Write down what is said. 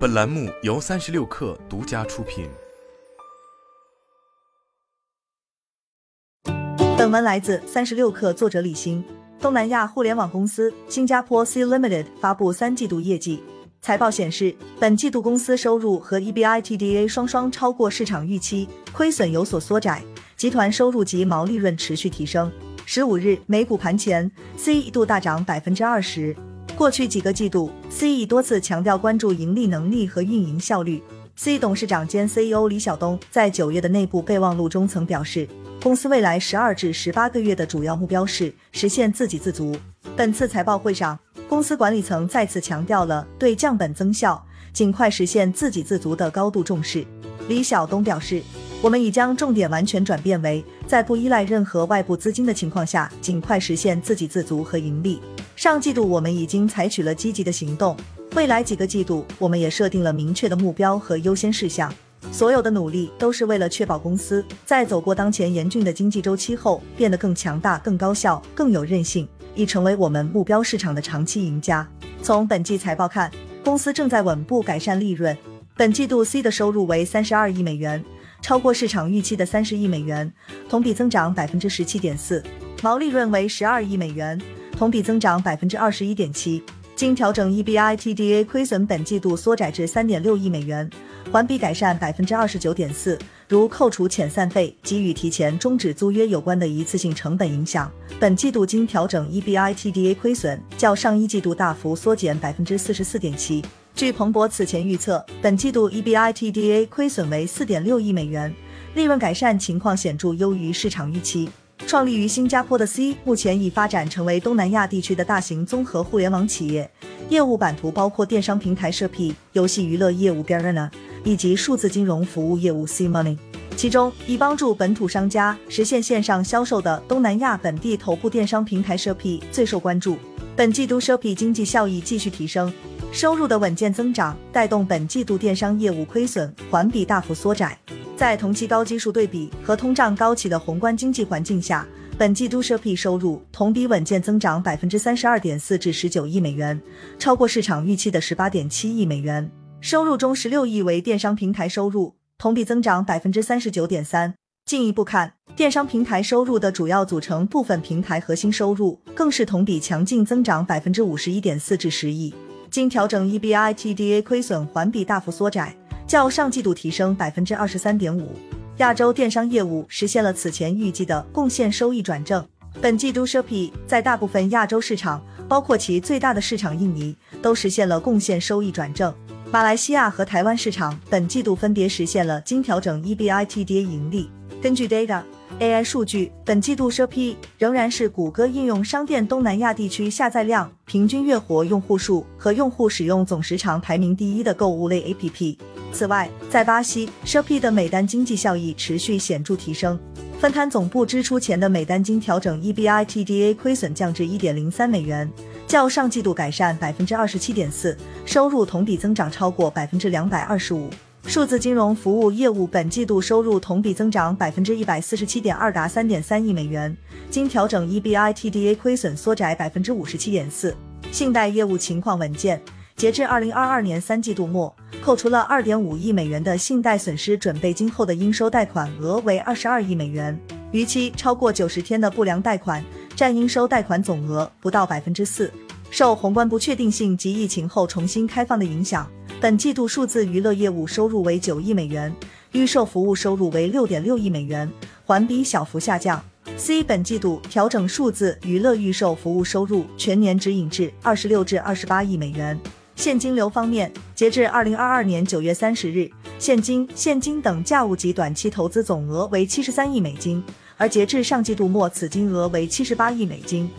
本栏目由三十六氪独家出品。本文来自三十六氪，作者李欣。东南亚互联网公司新加坡 C Limited 发布三季度业绩，财报显示，本季度公司收入和 EBITDA 双双超过市场预期，亏损有所缩窄，集团收入及毛利润持续提升。十五日美股盘前，C 一度大涨百分之二十。过去几个季度，CE 多次强调关注盈利能力和运营效率。C 董事长兼 CEO 李晓东在九月的内部备忘录中曾表示，公司未来十二至十八个月的主要目标是实现自给自足。本次财报会上，公司管理层再次强调了对降本增效、尽快实现自给自足的高度重视。李晓东表示，我们已将重点完全转变为在不依赖任何外部资金的情况下，尽快实现自给自足和盈利。上季度我们已经采取了积极的行动，未来几个季度我们也设定了明确的目标和优先事项。所有的努力都是为了确保公司在走过当前严峻的经济周期后，变得更强大、更高效、更有韧性，以成为我们目标市场的长期赢家。从本季财报看，公司正在稳步改善利润。本季度 C 的收入为三十二亿美元，超过市场预期的三十亿美元，同比增长百分之十七点四，毛利润为十二亿美元。同比增长百分之二十一点七，经调整 EBITDA 亏损本季度缩窄至三点六亿美元，环比改善百分之二十九点四。如扣除遣散费及与提前终止租约有关的一次性成本影响，本季度经调整 EBITDA 亏损较上一季度大幅缩减百分之四十四点七。据彭博此前预测，本季度 EBITDA 亏损为四点六亿美元，利润改善情况显著优于市场预期。创立于新加坡的 C 目前已发展成为东南亚地区的大型综合互联网企业，业务版图包括电商平台 Shopee、游戏娱乐业务 Garena 以及数字金融服务业务 C Money。其中，以帮助本土商家实现线上销售的东南亚本地头部电商平台 Shopee 最受关注。本季度 Shopee 经济效益继续提升，收入的稳健增长带动本季度电商业务亏损环比大幅缩窄。在同期高基数对比和通胀高企的宏观经济环境下，本季度 Shopee 收入同比稳健增长百分之三十二点四至十九亿美元，超过市场预期的十八点七亿美元。收入中十六亿为电商平台收入，同比增长百分之三十九点三。进一步看，电商平台收入的主要组成部分平台核心收入更是同比强劲增长百分之五十一点四至十亿。经调整 EBITDA 亏损环比大幅缩窄。较上季度提升百分之二十三点五，亚洲电商业务实现了此前预计的贡献收益转正。本季度 Shopee 在大部分亚洲市场，包括其最大的市场印尼，都实现了贡献收益转正。马来西亚和台湾市场本季度分别实现了经调整 EBITDA 盈利。根据 Data AI 数据，本季度 s h o p e 仍然是谷歌应用商店东南亚地区下载量、平均月活用户数和用户使用总时长排名第一的购物类 APP。此外，在巴西，Shopee 的每单经济效益持续显著提升。分摊总部支出前的每单经调整 EBITDA 亏损降至一点零三美元，较上季度改善百分之二十七点四，收入同比增长超过百分之两百二十五。数字金融服务业务本季度收入同比增长百分之一百四十七点二，达三点三亿美元，经调整 EBITDA 亏损缩窄百分之五十七点四。信贷业务情况稳健。截至二零二二年三季度末，扣除了二点五亿美元的信贷损失准备金后的应收贷款额为二十二亿美元，逾期超过九十天的不良贷款占应收贷款总额不到百分之四。受宏观不确定性及疫情后重新开放的影响，本季度数字娱乐业务收入为九亿美元，预售服务收入为六点六亿美元，环比小幅下降。C 本季度调整数字娱乐预售服务收入全年指引至二十六至二十八亿美元。现金流方面，截至二零二二年九月三十日，现金、现金等价物及短期投资总额为七十三亿美金，而截至上季度末，此金额为七十八亿美金。